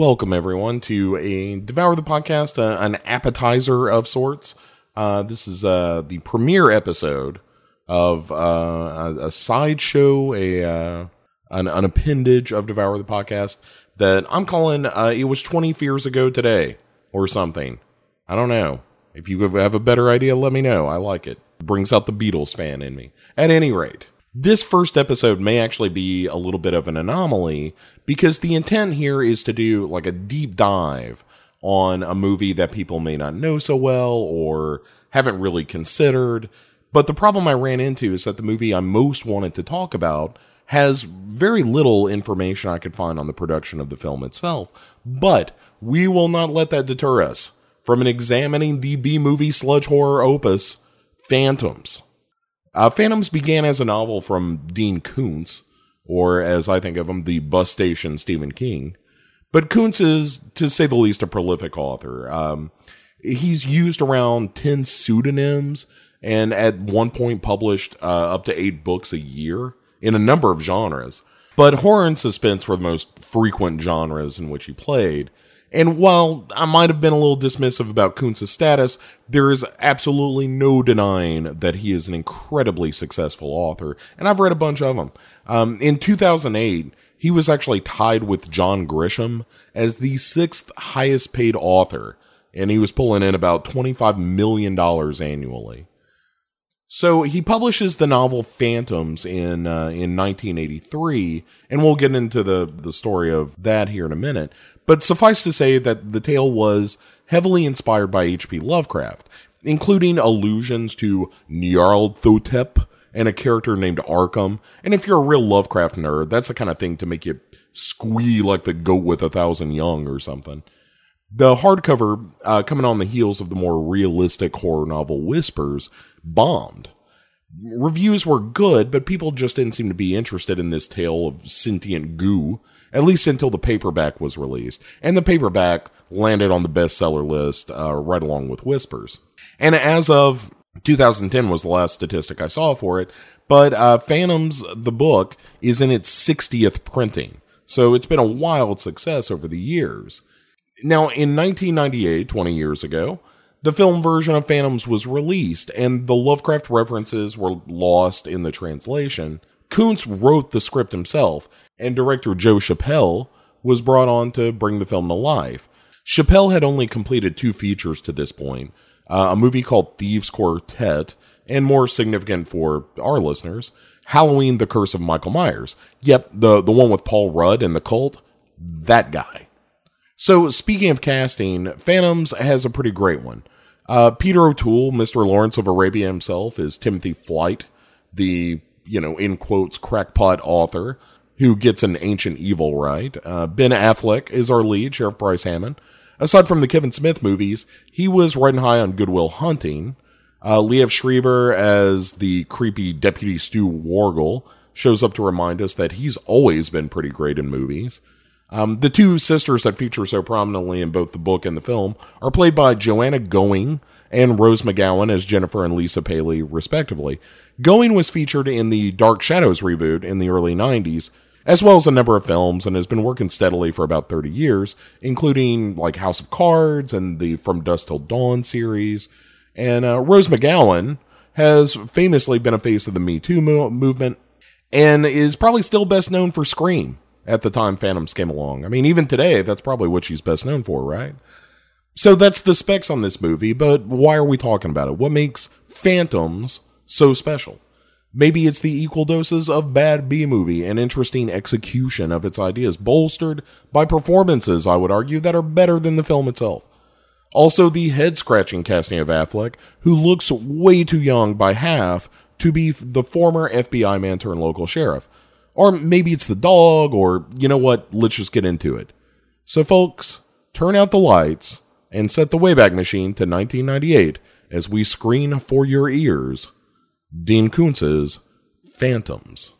Welcome, everyone, to a Devour the Podcast, uh, an appetizer of sorts. Uh, this is uh, the premiere episode of uh, a, a sideshow, a uh, an, an appendage of Devour the Podcast that I'm calling uh, It Was 20 Fears Ago Today or something. I don't know. If you have a better idea, let me know. I like it. Brings out the Beatles fan in me. At any rate, this first episode may actually be a little bit of an anomaly because the intent here is to do like a deep dive on a movie that people may not know so well or haven't really considered. But the problem I ran into is that the movie I most wanted to talk about has very little information I could find on the production of the film itself. But we will not let that deter us from examining the B movie sludge horror opus, Phantoms. Uh, Phantoms began as a novel from Dean Koontz, or as I think of him, the bus station Stephen King. But Koontz is, to say the least, a prolific author. Um, he's used around 10 pseudonyms and at one point published uh, up to eight books a year in a number of genres. But horror and suspense were the most frequent genres in which he played. And while I might have been a little dismissive about Koontz's status, there is absolutely no denying that he is an incredibly successful author, and I've read a bunch of them. Um, in 2008, he was actually tied with John Grisham as the sixth highest paid author, and he was pulling in about $25 million annually. So he publishes the novel Phantoms in uh, in 1983, and we'll get into the the story of that here in a minute. But suffice to say that the tale was heavily inspired by H.P. Lovecraft, including allusions to Nyarlathotep and a character named Arkham. And if you're a real Lovecraft nerd, that's the kind of thing to make you squee like the goat with a thousand young or something. The hardcover, uh, coming on the heels of the more realistic horror novel Whispers, bombed. Reviews were good, but people just didn't seem to be interested in this tale of sentient goo, at least until the paperback was released. And the paperback landed on the bestseller list uh, right along with Whispers. And as of 2010 was the last statistic I saw for it, but uh, Phantoms, the book, is in its 60th printing. So it's been a wild success over the years. Now, in 1998, 20 years ago, the film version of Phantoms was released, and the Lovecraft references were lost in the translation. Koontz wrote the script himself, and director Joe Chappelle was brought on to bring the film to life. Chappelle had only completed two features to this point uh, a movie called Thieves Quartet, and more significant for our listeners, Halloween The Curse of Michael Myers. Yep, the, the one with Paul Rudd and the cult, that guy. So, speaking of casting, Phantoms has a pretty great one. Uh, Peter O'Toole, Mr. Lawrence of Arabia himself, is Timothy Flight, the, you know, in quotes, crackpot author who gets an ancient evil right. Uh, ben Affleck is our lead, Sheriff Bryce Hammond. Aside from the Kevin Smith movies, he was riding high on Good Will Hunting. Uh, Liev Schreiber as the creepy Deputy Stu Wargle shows up to remind us that he's always been pretty great in movies. Um, the two sisters that feature so prominently in both the book and the film are played by Joanna Going and Rose McGowan as Jennifer and Lisa Paley, respectively. Going was featured in the Dark Shadows reboot in the early 90s, as well as a number of films, and has been working steadily for about 30 years, including like House of Cards and the From Dusk Till Dawn series. And uh, Rose McGowan has famously been a face of the Me Too mo- movement and is probably still best known for Scream at the time Phantoms came along. I mean, even today, that's probably what she's best known for, right? So that's the specs on this movie, but why are we talking about it? What makes Phantoms so special? Maybe it's the equal doses of bad B movie and interesting execution of its ideas, bolstered by performances, I would argue, that are better than the film itself. Also, the head scratching casting of Affleck, who looks way too young by half to be the former FBI man turned local sheriff. Or maybe it's the dog, or you know what? Let's just get into it. So, folks, turn out the lights and set the Wayback Machine to 1998 as we screen for your ears Dean Koontz's Phantoms.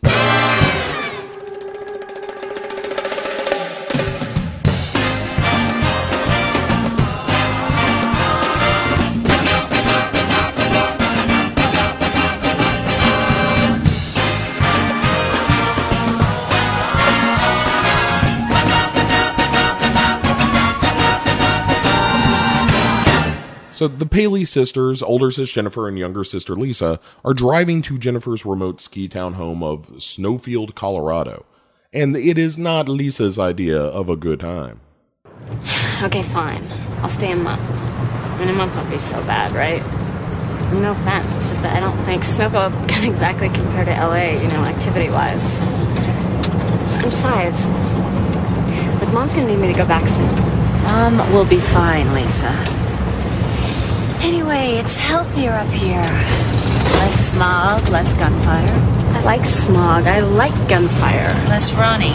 So the Paley sisters, older sister Jennifer and younger sister Lisa, are driving to Jennifer's remote ski town home of Snowfield, Colorado. And it is not Lisa's idea of a good time. Okay, fine. I'll stay a month. I mean, a month won't be so bad, right? No offense, it's just that I don't think Snowfield can exactly compare to LA, you know, activity wise. And besides, like, Mom's gonna need me to go back soon. Um, mom will be fine, Lisa. Anyway, it's healthier up here. Less smog, less gunfire, I like smog, I like gunfire. less Ronnie.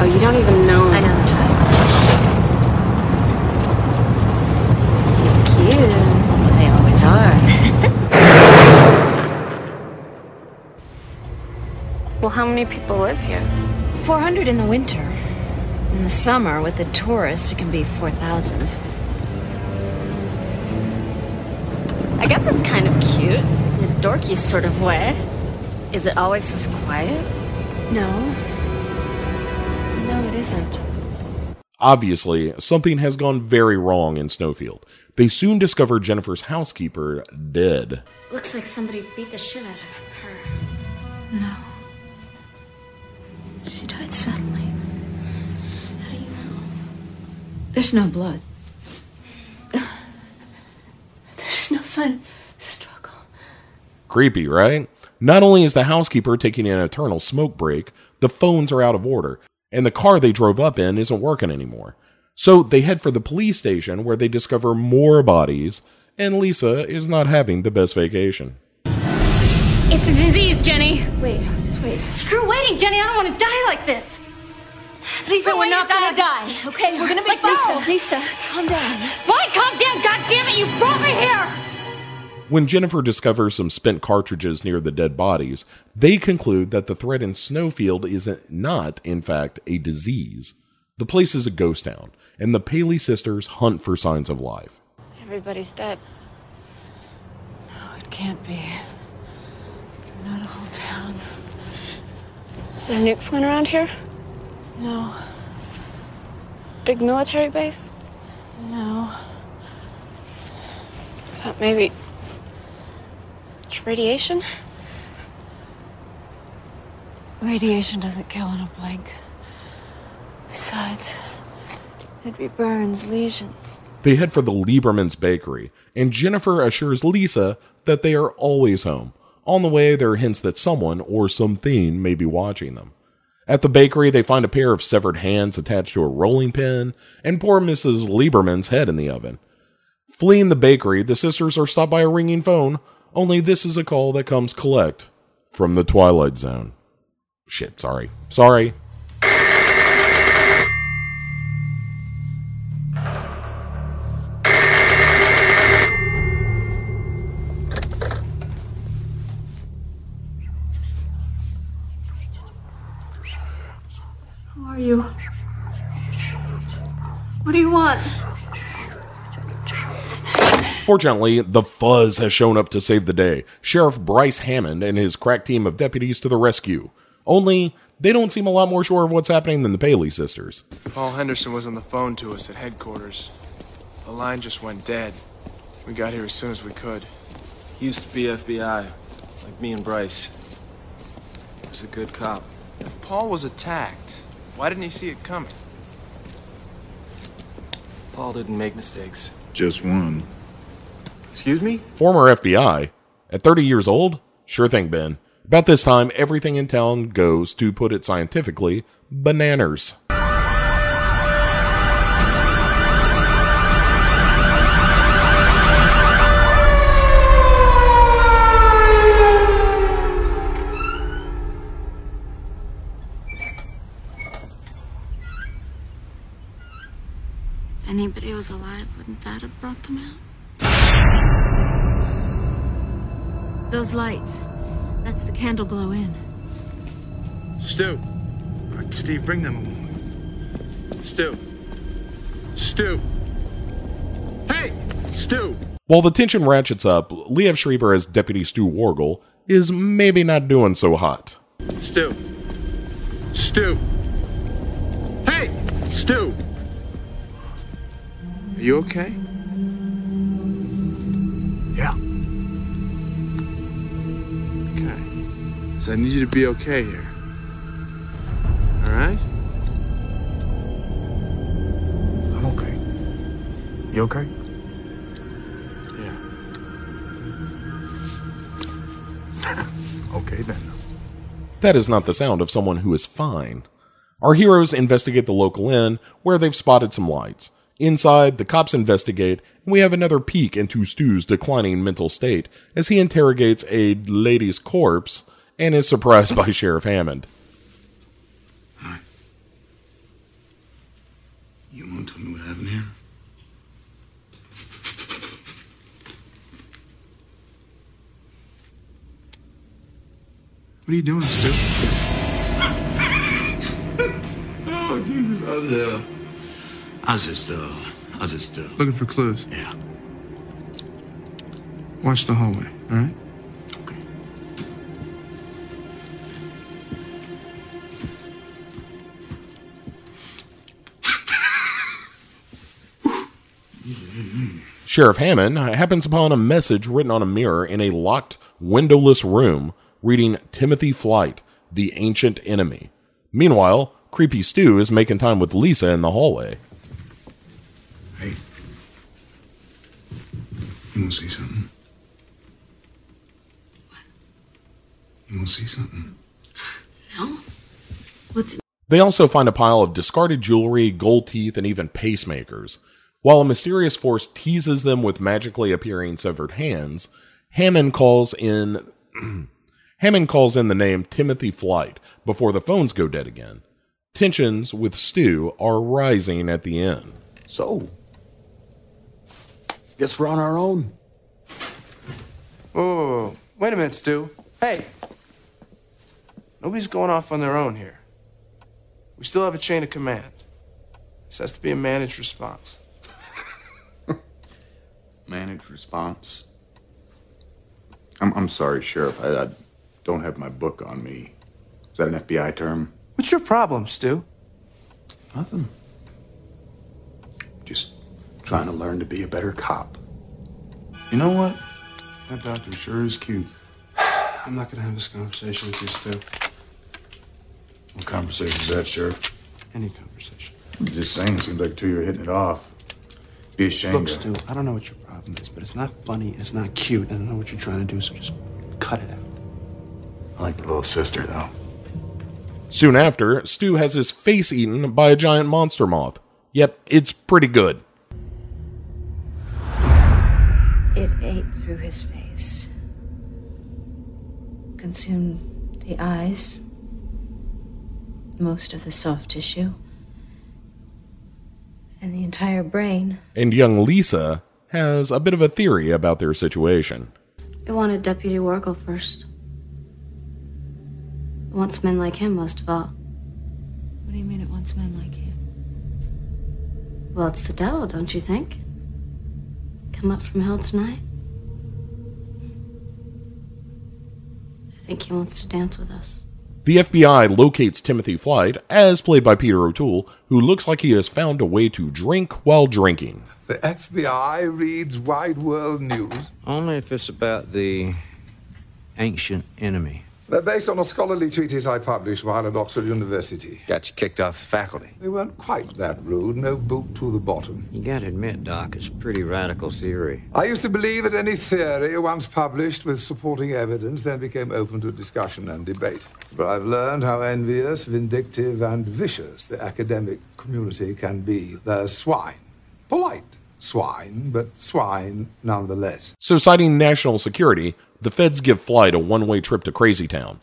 Oh, you don't even know. I know the type. He's cute. They always are. Well, how many people live here? 400 in the winter. In the summer, with the tourists, it can be 4,000. I guess it's kind of cute, in a dorky sort of way. Is it always this quiet? No. No, it isn't. Obviously, something has gone very wrong in Snowfield. They soon discover Jennifer's housekeeper dead. Looks like somebody beat the shit out of her. No. She died suddenly. How do you know? There's no blood. There's no sign of struggle. Creepy, right? Not only is the housekeeper taking an eternal smoke break, the phones are out of order, and the car they drove up in isn't working anymore. So they head for the police station where they discover more bodies, and Lisa is not having the best vacation. It's a disease, Jenny. Wait, just wait. Screw waiting, Jenny. I don't want to die like this. Lisa, we're way not gonna die. die, okay? We're gonna be Like fine. this. Lisa, calm down. Why calm down? God damn it! You brought me here. When Jennifer discovers some spent cartridges near the dead bodies, they conclude that the threat in Snowfield is not, in fact, a disease. The place is a ghost town, and the Paley sisters hunt for signs of life. Everybody's dead. No, it can't be. Not a whole town. Is there a nuke plant around here? No, Big military base? no. But maybe. It's radiation? Radiation doesn't kill in a blink. Besides, it reburns lesions. They head for the Lieberman's bakery, and Jennifer assures Lisa that they are always home. On the way, there are hints that someone or something may be watching them. At the bakery, they find a pair of severed hands attached to a rolling pin, and poor Mrs. Lieberman's head in the oven. Fleeing the bakery, the sisters are stopped by a ringing phone, only this is a call that comes collect from the Twilight Zone. Shit, sorry. Sorry. Fortunately, the Fuzz has shown up to save the day. Sheriff Bryce Hammond and his crack team of deputies to the rescue. Only, they don't seem a lot more sure of what's happening than the Paley sisters. Paul Henderson was on the phone to us at headquarters. The line just went dead. We got here as soon as we could. He used to be FBI, like me and Bryce. He was a good cop. If Paul was attacked, why didn't he see it coming? Paul didn't make mistakes. Just one. Excuse me? Former FBI. At 30 years old? Sure thing, Ben. About this time, everything in town goes, to put it scientifically, bananas. If anybody was alive, wouldn't that have brought them out? Those lights. That's the candle glow in. Stu! Steve, bring them. Stu! Stu! Hey! Stu! While the tension ratchets up, Liev Schreiber as Deputy Stu Wargle is maybe not doing so hot. Stu! Stu! Hey! Stu! Are you okay? So I need you to be okay here. All right? I'm okay. You okay? Yeah. Okay then. That is not the sound of someone who is fine. Our heroes investigate the local inn where they've spotted some lights. Inside, the cops investigate, and we have another peek into Stu's declining mental state as he interrogates a lady's corpse and is surprised by Sheriff Hammond. You won't tell me what happened here? What are you doing, Stu? Oh, Jesus. I was, uh, I was just, uh, I was just, uh, Looking for clues. yeah. Watch the hallway, all right? Sheriff Hammond happens upon a message written on a mirror in a locked, windowless room reading Timothy Flight, the ancient enemy. Meanwhile, Creepy Stu is making time with Lisa in the hallway. Hey. You want to see something? What? You want to see something? No? What's They also find a pile of discarded jewelry, gold teeth, and even pacemakers. While a mysterious force teases them with magically appearing severed hands, Hammond calls in Hammond calls in the name Timothy Flight before the phones go dead again. Tensions with Stu are rising at the inn. So, guess we're on our own. Whoa, whoa, whoa. Wait a minute, Stu. Hey. Nobody's going off on their own here. We still have a chain of command. This has to be a managed response. Managed response. I'm, I'm sorry, Sheriff. I, I don't have my book on me. Is that an FBI term? What's your problem, Stu? Nothing. Just trying to learn to be a better cop. You know what? That doctor sure is cute. I'm not gonna have this conversation with you, Stu. What conversation is that, Sheriff? Any conversation. I'm just saying, it seems like two of you are hitting it off. Be ashamed. Look, Stu, I don't know what your problem is, but it's not funny, it's not cute, and I don't know what you're trying to do, so just cut it out. I like the little sister, though. Soon after, Stu has his face eaten by a giant monster moth. Yep, it's pretty good. It ate through his face, consumed the eyes, most of the soft tissue, and the entire brain. And young Lisa has a bit of a theory about their situation. It wanted Deputy Wargle first. It wants men like him most of all. What do you mean it wants men like him? Well, it's the devil, don't you think? Come up from hell tonight? I think he wants to dance with us. The FBI locates Timothy Flight, as played by Peter O'Toole, who looks like he has found a way to drink while drinking. The FBI reads Wide World News. Only if it's about the ancient enemy. They're based on a scholarly treatise I published while at Oxford University. Got you kicked off the faculty. They weren't quite that rude, no boot to the bottom. You gotta admit, Doc, it's a pretty radical theory. I used to believe that any theory once published with supporting evidence then became open to discussion and debate. But I've learned how envious, vindictive, and vicious the academic community can be. They're swine. Polite swine, but swine nonetheless. So, citing national security, the feds give Flight a one way trip to Crazy Town.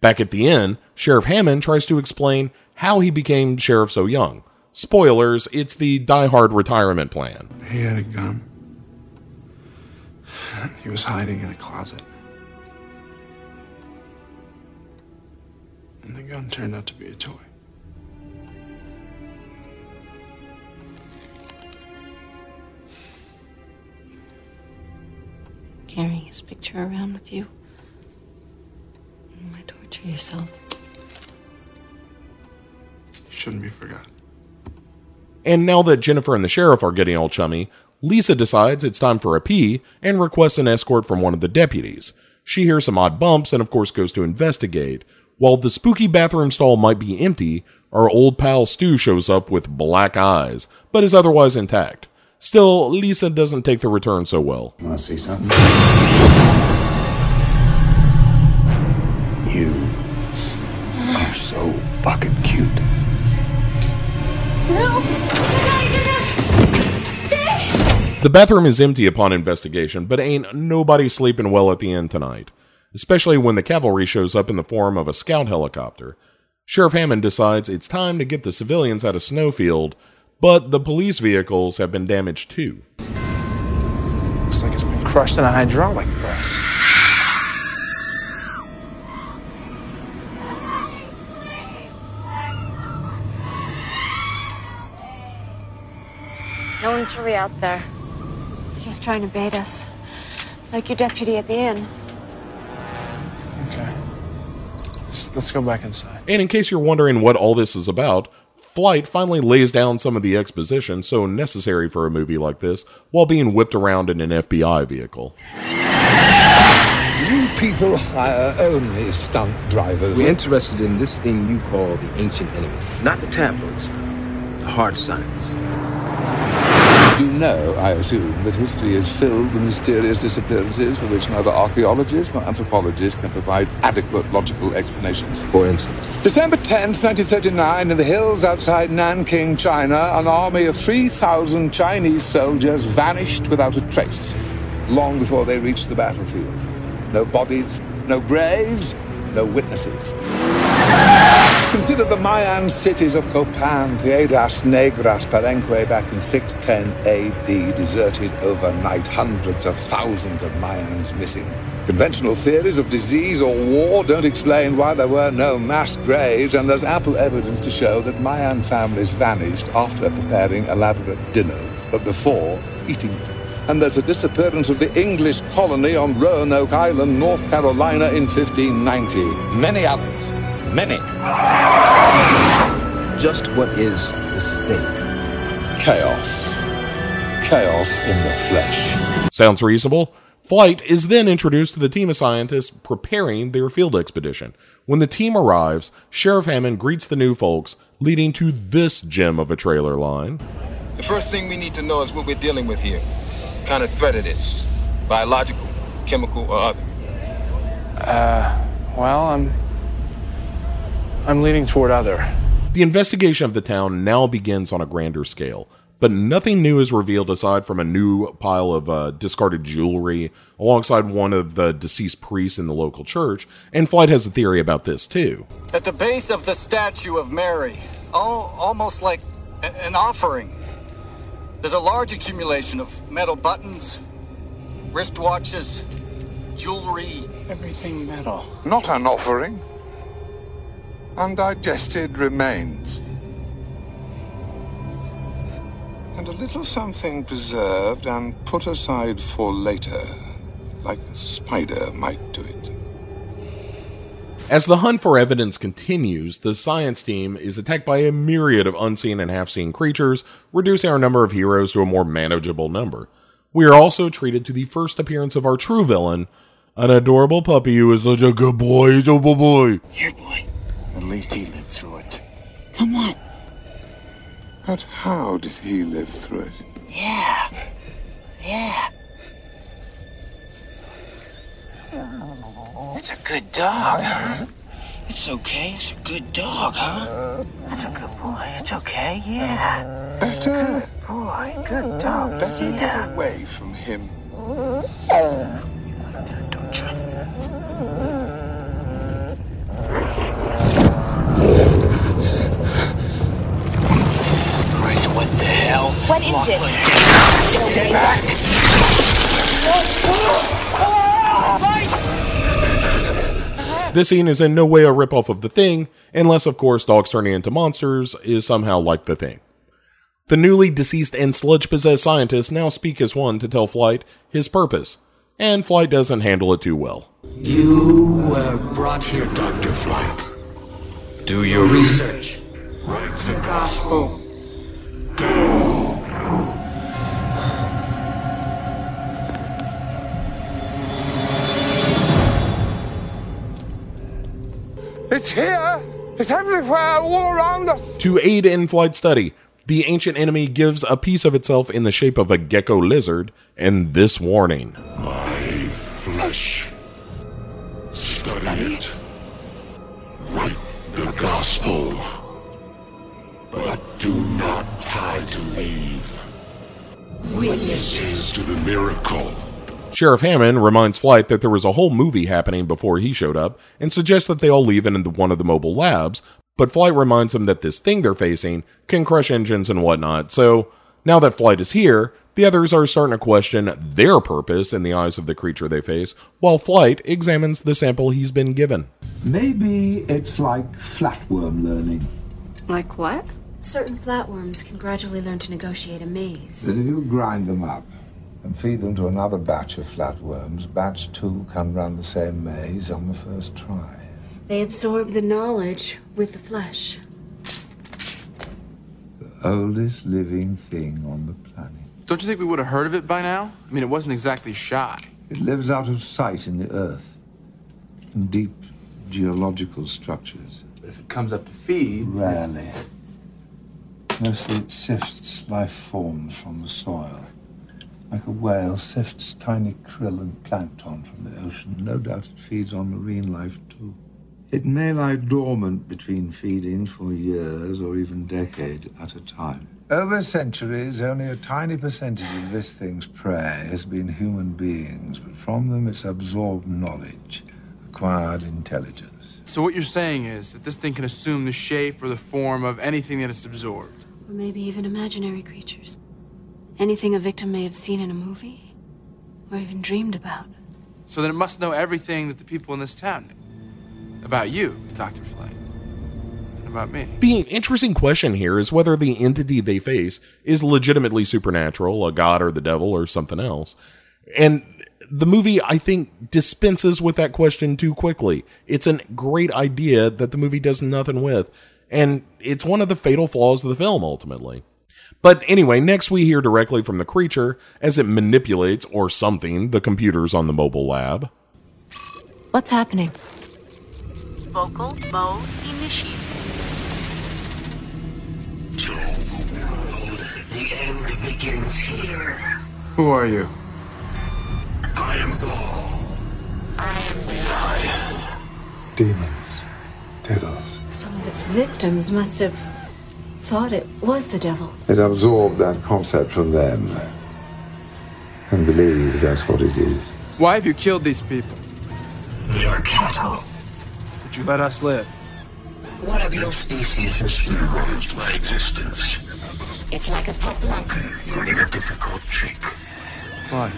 Back at the inn, Sheriff Hammond tries to explain how he became sheriff so young. Spoilers, it's the Die Hard retirement plan. He had a gun. He was hiding in a closet. And the gun turned out to be a toy. His picture around with you. Why torture yourself? Shouldn't be forgotten. And now that Jennifer and the sheriff are getting all chummy, Lisa decides it's time for a pee and requests an escort from one of the deputies. She hears some odd bumps and, of course, goes to investigate. While the spooky bathroom stall might be empty, our old pal Stu shows up with black eyes, but is otherwise intact. Still, Lisa doesn't take the return so well. Want to see something? You are so fucking cute. No! Oh guys! Stay! The bathroom is empty upon investigation, but ain't nobody sleeping well at the inn tonight, especially when the cavalry shows up in the form of a scout helicopter. Sheriff Hammond decides it's time to get the civilians out of Snowfield, but the police vehicles have been damaged too. Looks like it's been crushed in a hydraulic press. No one's really out there. It's just trying to bait us. Like your deputy at the inn. Okay. Let's, let's go back inside. And in case you're wondering what all this is about, Flight finally lays down some of the exposition so necessary for a movie like this while being whipped around in an FBI vehicle. You people hire only stunt drivers. We're interested in this thing you call the ancient enemy. Not the tabloid stuff, the hard science. You know, I assume, that history is filled with mysterious disappearances for which neither archaeologists nor anthropologists can provide adequate logical explanations. For instance, December 10th, 1939, in the hills outside Nanking, China, an army of 3,000 Chinese soldiers vanished without a trace, long before they reached the battlefield. No bodies, no graves, no witnesses. Consider the Mayan cities of Copan, Piedras Negras, Palenque back in 610 AD, deserted overnight, hundreds of thousands of Mayans missing. Conventional theories of disease or war don't explain why there were no mass graves, and there's ample evidence to show that Mayan families vanished after preparing elaborate dinners, but before eating them. And there's a disappearance of the English colony on Roanoke Island, North Carolina in 1590. Many others. Many. just what is this thing? Chaos. Chaos in the flesh. Sounds reasonable? Flight is then introduced to the team of scientists preparing their field expedition. When the team arrives, Sheriff Hammond greets the new folks, leading to this gem of a trailer line. The first thing we need to know is what we're dealing with here. What kind of threat it is. Biological, chemical, or other. Uh, well, I'm. I'm leaning toward other. The investigation of the town now begins on a grander scale, but nothing new is revealed aside from a new pile of uh, discarded jewelry alongside one of the deceased priests in the local church, and Flight has a theory about this too. At the base of the statue of Mary, all, almost like a- an offering, there's a large accumulation of metal buttons, wristwatches, jewelry, everything metal. Not an offering. Undigested remains. And a little something preserved and put aside for later, like a spider might do it. As the hunt for evidence continues, the science team is attacked by a myriad of unseen and half seen creatures, reducing our number of heroes to a more manageable number. We are also treated to the first appearance of our true villain, an adorable puppy who is such a good boy. He's a good boy. Here, boy. At least he lived through it. Come on. But how did he live through it? Yeah. Yeah. It's a good dog, huh? It's okay. It's a good dog, huh? That's a good boy. It's okay. Yeah. Better, Good boy. Good dog. better yeah. get away from him. Don't you? Jesus Christ, what the hell? What is it? This scene is in no way a ripoff of The Thing, unless, of course, dogs turning into monsters is somehow like The Thing. The newly deceased and sludge possessed scientists now speak as one to tell Flight his purpose, and Flight doesn't handle it too well. You were brought here, Dr. Flight. Do your research. Write the gospel. It's here! It's everywhere, all around us! To aid in flight study, the ancient enemy gives a piece of itself in the shape of a gecko lizard and this warning. My flesh. Study it. Write the gospel. But do not try to leave. Witnesses to the miracle. Sheriff Hammond reminds Flight that there was a whole movie happening before he showed up and suggests that they all leave into one of the mobile labs, but Flight reminds him that this thing they're facing can crush engines and whatnot. So now that Flight is here, the others are starting to question their purpose in the eyes of the creature they face, while Flight examines the sample he's been given. Maybe it's like flatworm learning. Like what? Certain flatworms can gradually learn to negotiate a maze. That if you grind them up and feed them to another batch of flatworms, batch two can run the same maze on the first try. They absorb the knowledge with the flesh. The oldest living thing on the planet. Don't you think we would have heard of it by now? I mean, it wasn't exactly shy. It lives out of sight in the earth, in deep geological structures. But if it comes up to feed, Rarely. Mostly it sifts life forms from the soil. Like a whale sifts tiny krill and plankton from the ocean. No doubt it feeds on marine life too. It may lie dormant between feedings for years or even decades at a time. Over centuries, only a tiny percentage of this thing's prey has been human beings, but from them it's absorbed knowledge, acquired intelligence. So what you're saying is that this thing can assume the shape or the form of anything that it's absorbed. Or maybe even imaginary creatures. Anything a victim may have seen in a movie, or even dreamed about. So then it must know everything that the people in this town knew. About you, Dr. Flight. And about me. The interesting question here is whether the entity they face is legitimately supernatural, a god or the devil or something else. And the movie, I think, dispenses with that question too quickly. It's a great idea that the movie does nothing with, and it's one of the fatal flaws of the film, ultimately. But anyway, next we hear directly from the creature as it manipulates or something the computers on the mobile lab. What's happening? Vocal mode initiated. Tell the world the end begins here. Who are you? I am Gaul. I am the Demons, devils. Some of its victims must have thought it was the devil. It absorbed that concept from them and believes that's what it is. Why have you killed these people? They are cattle. Would you let us live? One of your species has theorized my existence. It's like a pop lock learning a difficult trick. Why?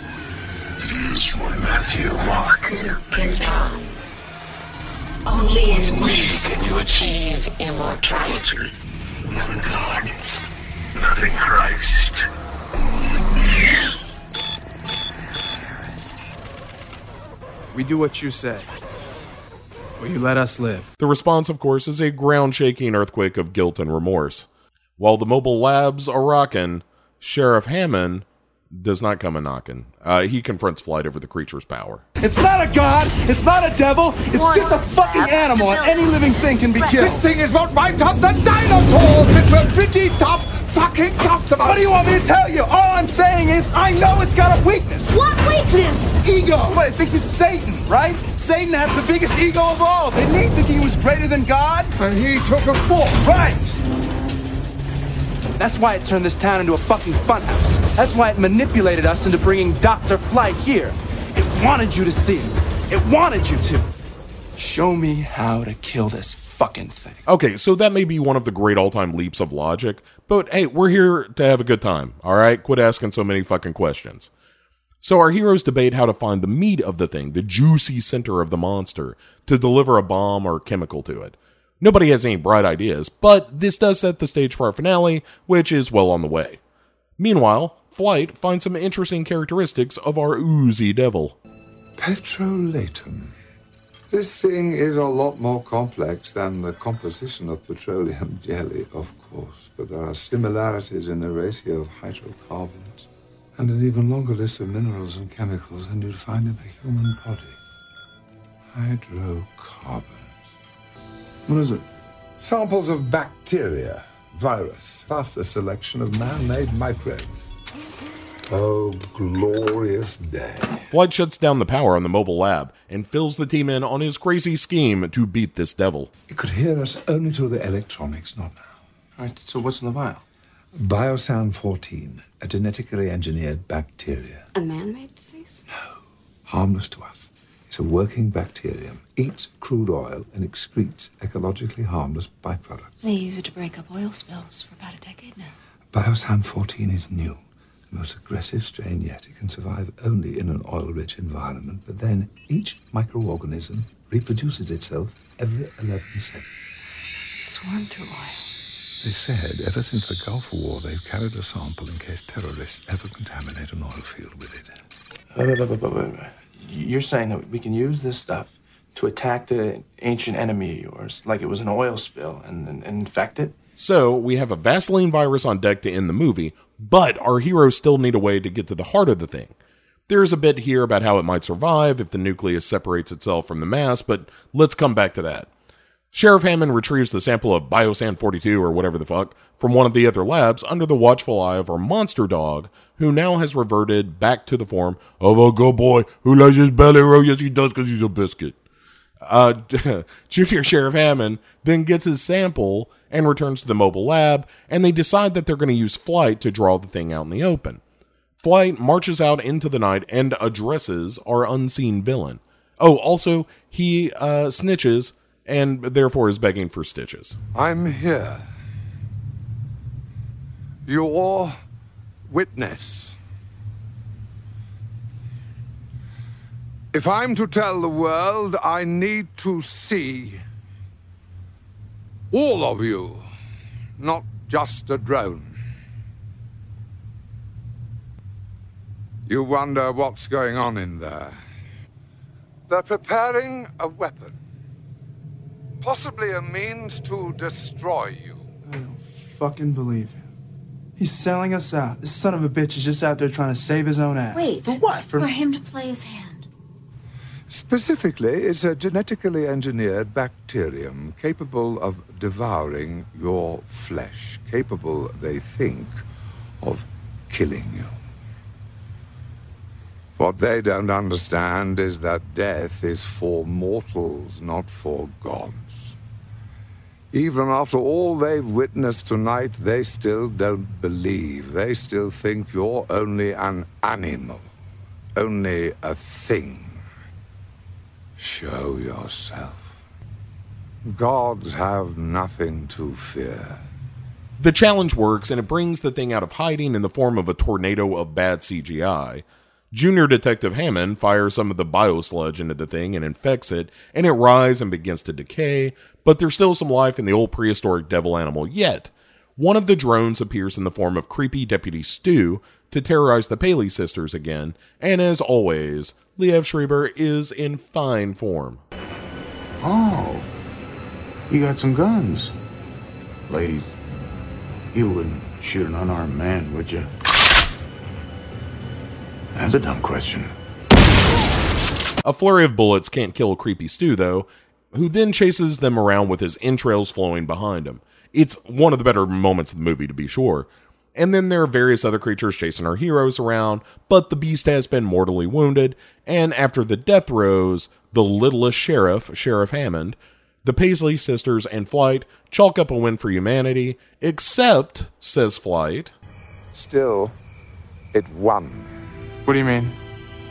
It is for Matthew, Mark, Luke, and John. Only in we can you achieve immortality. Not in God, not in Christ. We do what you say. Will you let us live? The response, of course, is a ground shaking earthquake of guilt and remorse. While the mobile labs are rocking, Sheriff Hammond does not come a knocking. Uh, he confronts Flight over the creature's power. It's not a god. It's not a devil. It's just a fucking animal, and any living thing can be killed. This thing is what wiped out the dinosaurs! It's a pretty tough fucking customer! What do you want me to tell you? All I'm saying is, I know it's got a weakness. What weakness? Ego. What? It thinks it's Satan, right? Satan had the biggest ego of all. Didn't he think he was greater than God? And he took a fall. Right. That's why it turned this town into a fucking funhouse. That's why it manipulated us into bringing Dr. Flight here. It wanted you to see it. Wanted you to. Show me how to kill this fucking thing. Okay, so that may be one of the great all time leaps of logic, but hey, we're here to have a good time, all right? Quit asking so many fucking questions. So our heroes debate how to find the meat of the thing, the juicy center of the monster, to deliver a bomb or chemical to it. Nobody has any bright ideas, but this does set the stage for our finale, which is well on the way. Meanwhile, Flight finds some interesting characteristics of our oozy devil. Petrolatum. This thing is a lot more complex than the composition of petroleum jelly, of course, but there are similarities in the ratio of hydrocarbons and an even longer list of minerals and chemicals than you'd find in the human body. Hydrocarbons. What is it? Samples of bacteria, virus, plus a selection of man-made microbes. Oh, glorious day. Flight shuts down the power on the mobile lab and fills the team in on his crazy scheme to beat this devil. It could hear us only through the electronics, not now. All right, so what's in the vial? Biosan 14, a genetically engineered bacteria. A man made disease? No, harmless to us. It's a working bacterium, eats crude oil, and excretes ecologically harmless byproducts. They use it to break up oil spills for about a decade now. Biosan 14 is new, the most aggressive strain yet. It can survive only in an oil rich environment, but then each microorganism reproduces itself every 11 seconds. It swarmed through oil. They said ever since the Gulf War, they've carried a sample in case terrorists ever contaminate an oil field with it. You're saying that we can use this stuff to attack the ancient enemy of yours, like it was an oil spill, and, and, and infect it? So we have a Vaseline virus on deck to end the movie, but our heroes still need a way to get to the heart of the thing. There's a bit here about how it might survive if the nucleus separates itself from the mass, but let's come back to that. Sheriff Hammond retrieves the sample of Biosan 42 or whatever the fuck from one of the other labs under the watchful eye of our monster dog, who now has reverted back to the form of a good boy who likes his belly roll. Yes, he does because he's a biscuit. Uh, Junior Sheriff Hammond then gets his sample and returns to the mobile lab, and they decide that they're going to use Flight to draw the thing out in the open. Flight marches out into the night and addresses our unseen villain. Oh, also, he uh, snitches and therefore is begging for stitches. I'm here. Your witness. If I'm to tell the world, I need to see all of you, not just a drone. You wonder what's going on in there. They're preparing a weapon. Possibly a means to destroy you. I don't fucking believe him. He's selling us out. This son of a bitch is just out there trying to save his own ass. Wait. For what? For him to play his hand. Specifically, it's a genetically engineered bacterium capable of devouring your flesh, capable, they think, of killing you. What they don't understand is that death is for mortals, not for gods. Even after all they've witnessed tonight, they still don't believe. They still think you're only an animal, only a thing. Show yourself. Gods have nothing to fear. The challenge works, and it brings the thing out of hiding in the form of a tornado of bad CGI. Junior Detective Hammond fires some of the biosludge into the thing and infects it, and it rises and begins to decay, but there's still some life in the old prehistoric devil animal yet. One of the drones appears in the form of creepy Deputy Stu to terrorize the Paley sisters again, and as always, Liev Schreiber is in fine form. Oh, you got some guns. Ladies, you wouldn't shoot an unarmed man, would you? That's a dumb question. A flurry of bullets can't kill Creepy Stu, though, who then chases them around with his entrails flowing behind him. It's one of the better moments of the movie, to be sure. And then there are various other creatures chasing our heroes around, but the beast has been mortally wounded, and after the death rows, the littlest sheriff, Sheriff Hammond, the Paisley sisters, and Flight chalk up a win for humanity, except, says Flight, Still, it won. What do you mean?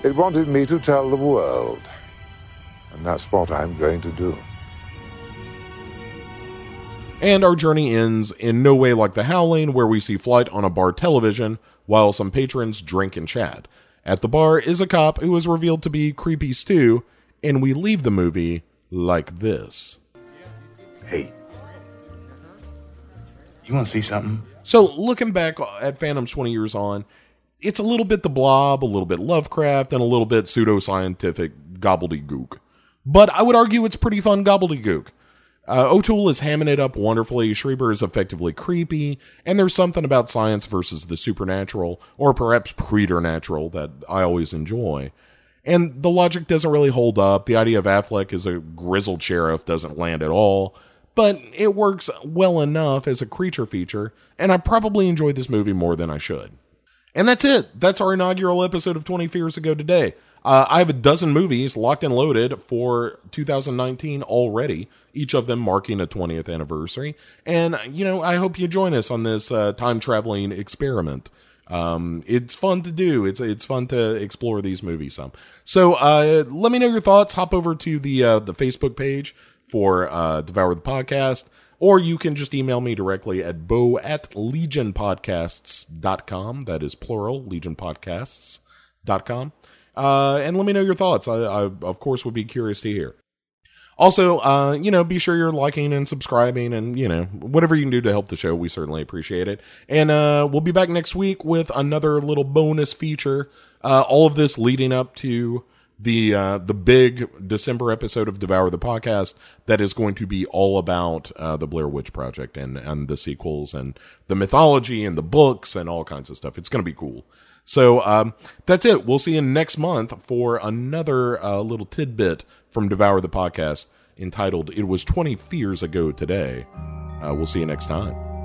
It wanted me to tell the world. And that's what I'm going to do. And our journey ends in no way like The Howling, where we see Flight on a bar television while some patrons drink and chat. At the bar is a cop who is revealed to be Creepy Stu, and we leave the movie like this. Hey, you want to see something? So, looking back at Phantoms 20 years on, it's a little bit the blob, a little bit Lovecraft, and a little bit pseudoscientific gobbledygook. But I would argue it's pretty fun gobbledygook. Uh, O'Toole is hamming it up wonderfully. Schreiber is effectively creepy, and there's something about science versus the supernatural, or perhaps preternatural, that I always enjoy. And the logic doesn't really hold up. The idea of Affleck as a grizzled sheriff doesn't land at all. but it works well enough as a creature feature, and I probably enjoyed this movie more than I should. And that's it. That's our inaugural episode of 20 Fears Ago today. Uh, I have a dozen movies locked and loaded for 2019 already, each of them marking a 20th anniversary. And, you know, I hope you join us on this uh, time traveling experiment. Um, it's fun to do. It's it's fun to explore these movies some. So uh, let me know your thoughts. Hop over to the uh, the Facebook page for uh, Devour the Podcast, or you can just email me directly at bo at legionpodcasts.com. That is plural, legionpodcasts.com. Uh, and let me know your thoughts. I, I, of course, would be curious to hear. Also, uh, you know, be sure you're liking and subscribing and, you know, whatever you can do to help the show. We certainly appreciate it. And uh, we'll be back next week with another little bonus feature. Uh, all of this leading up to the uh, the big December episode of Devour the Podcast that is going to be all about uh, the Blair Witch Project and, and the sequels and the mythology and the books and all kinds of stuff. It's going to be cool. So um, that's it. We'll see you next month for another uh, little tidbit from Devour the Podcast entitled It Was 20 Fears Ago Today. Uh, we'll see you next time.